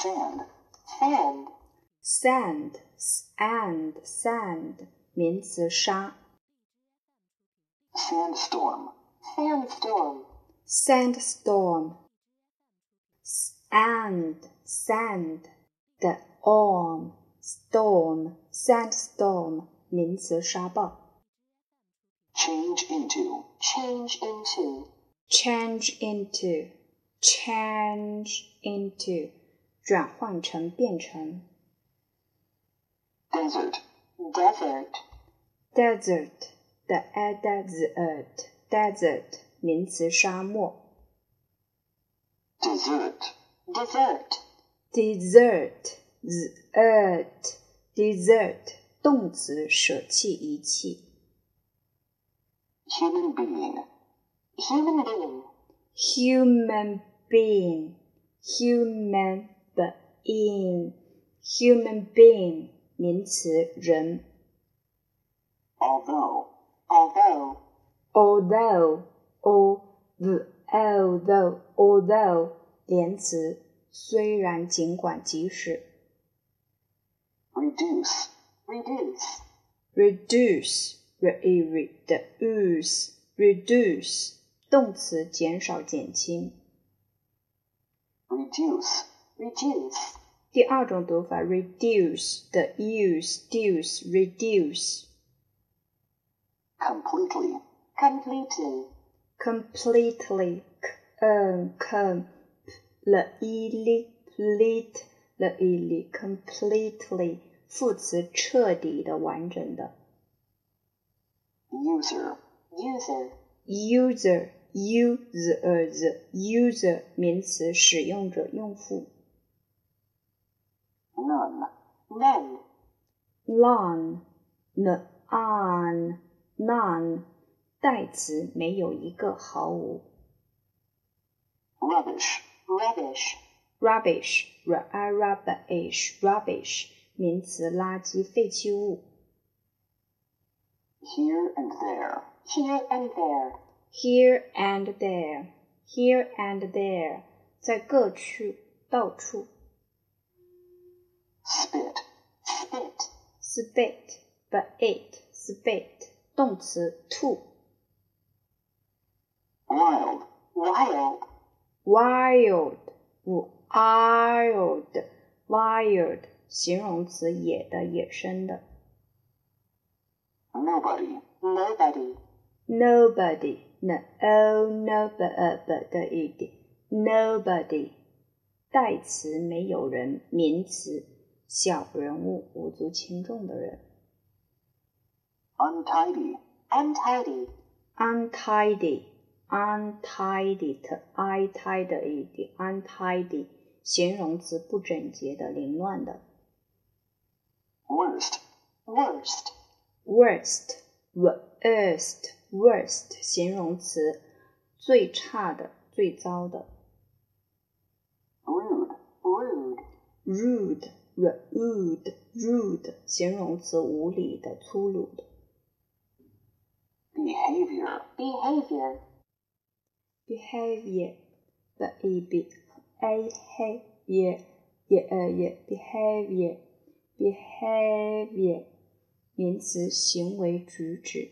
sand, sand, sand and sand 名词沙 sandstorm, sandstorm, sandstorm and sand 的 on storm sandstorm 名词沙暴 change into, change into, change into change into 转换成变成 desert, desert, desert 的 a desert desert 名词沙漠 dessert, dessert, dessert dessert dessert 动词舍弃遗弃 human being, human being, human being human being human being 名词人 although, although, although o the although although 连词虽然尽管即使 reduce, reduce, reduce reduce reduce 动词减少减轻 reduce, reduce, 第二种读法 reduce 的 use reduce reduce completely, completely, completely um com l e l complete l e l completely 副词彻底的完整的 user, user, user user user 名词使用者用户 none, none, none none none 代词没有一个毫无 rubbish, rubbish, rubbish rubbish rubbish 名词垃圾废弃物 here and there, here and there, here and there here and there 在各处到处 spit, spit, spit spit spit 动词吐 wild, wild, wild wild wild 形容词野的野生的 nobody, nobody, nobody no nobody 的一点 nobody 代词没有人，名词 小人物，无足轻重的人。untidy, untidy, untidy untidy 的 i 胎的一点 untidy 形容词不整洁的、凌乱的。worst, worst, worst worst worst 形容词最差的、最糟的。rude, rude, rude rude rude 形容词，无理的、粗鲁的。behavior behavior behavior b e b a h a v i o r y e a h y e a behavior behavior 名词，行为、举止。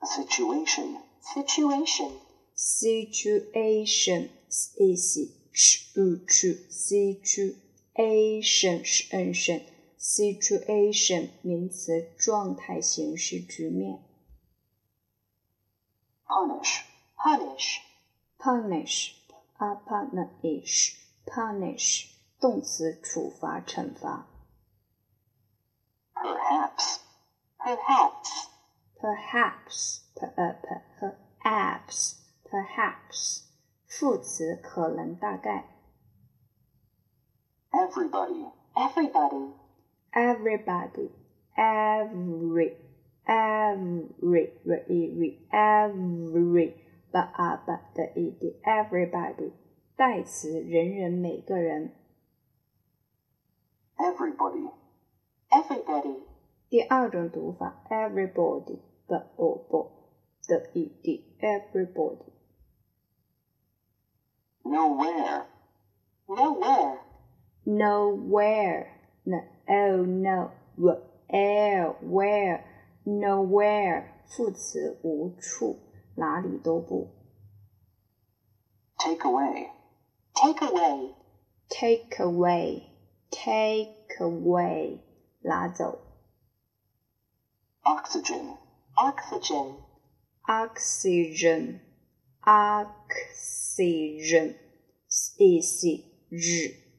situation situation situation s i t u a t i o n situation asion Asian, situation 名词，状态、形式、局面。Punish, punish, punish, punish, punish 动词，处罚、惩罚。Perhaps, perhaps, perhaps, per per per perhaps, perhaps 副词，可能、大概。everybody, everybody, everybody every every every every 把啊把的一点 everybody 代词人人每个人。 everybody, everybody, 第二种读法 everybody 的 o 不的一点 everybody nowhere, nowhere, nowhere n o no w l where nowhere 副词无处，哪里都不。 Take away. Take away. take away take away 拿走。 Oxygen. Oxygen. oxygen oxygen e c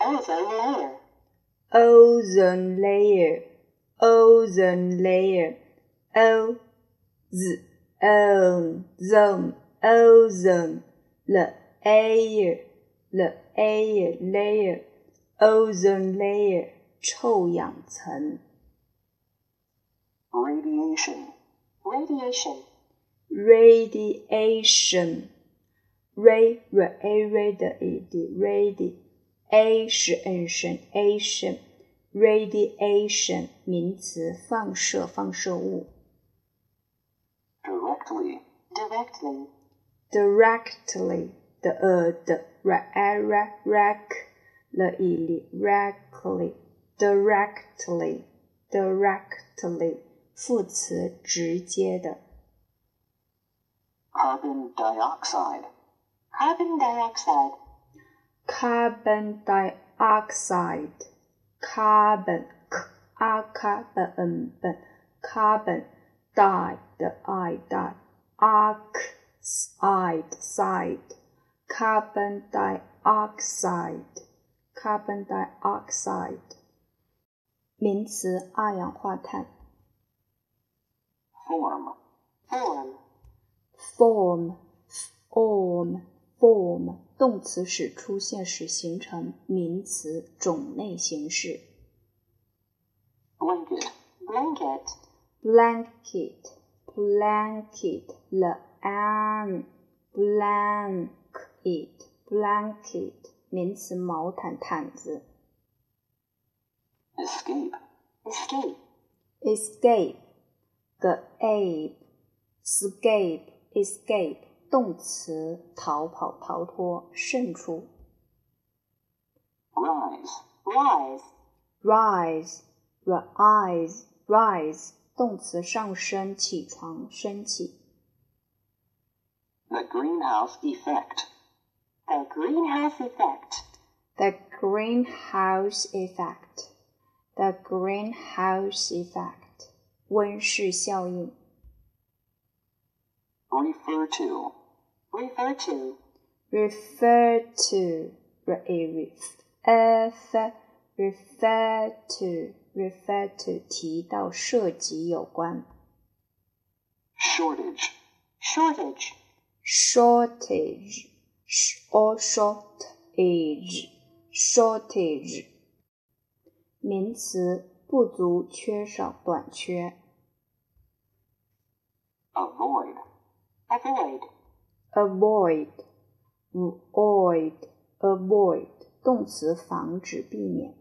Ozone layer. ozone layer ozone layer o z o zone ozone the air the air layer ozone layer 臭氧层 Radiation. Radiation. radiation ray r a ray 的 e d radi a 是 n 声 ation radiation 名词，放射放射物。 Directly. Directly. directly 的 a 的 ra a ra rack 了 e li directly directly directly 副词，直接的。 Carbon dioxide. Carbon dioxide. carbon dioxide carbon c a c b n b carbon di 的 i di oxide side carbon dioxide carbon dioxide 名词，二氧化碳。 Form. Form. form form form 动词使出现时形成名词种类形式。 Blanket. Blanket. blanket blanket the an blanket blanket 名词毛毯毯子。 Escape. Escape. escape the ape escape escape 动词逃跑逃脱胜出。 Rise. Rise. rise rise rise 动词上升起床升起。 The greenhouse effect. The greenhouse effect. The greenhouse effect. The greenhouse effect. 温室效应。 Refer to. Refer to. Refer to. Refer. Refer to. Refer to. 提到涉及有关。 Shortage. Shortage. Shortage. sh- Or shortage. Shortage. 名词，不足、缺少、短缺。 Avoid. Avoid. avoid, avoid, avoid 动词，防止、避免。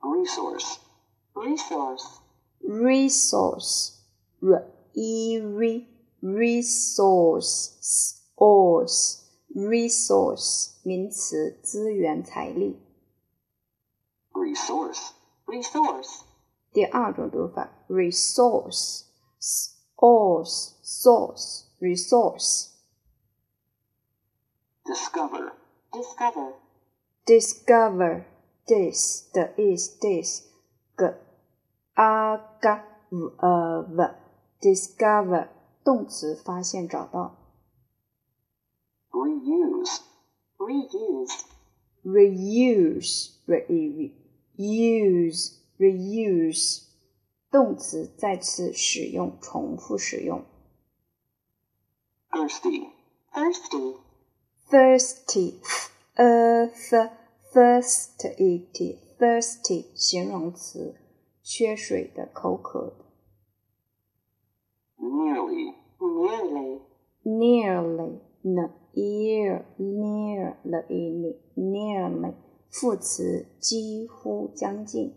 Resource. Resource. resource, r e r resource, source, resource 名词，资源、财力。Resource. Resource. 第二种读法，resource, source, source, resource。 Discover. Discover. discover this 的 is this 个 a g v a v discover 动词发现找到 Reuse. Reuse. reuse re use reuse 动词再次使用重复使用 Thirsty. Thirsty. thirsty f thirsty thirsty 形容词，缺水的、口渴的。 Nearly. Nearly. nearly n ear near 了 e n nearly 副词，几乎，将近。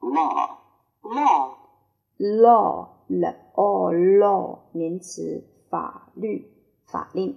Law. Law. law 了 o law 名词，法律、法令。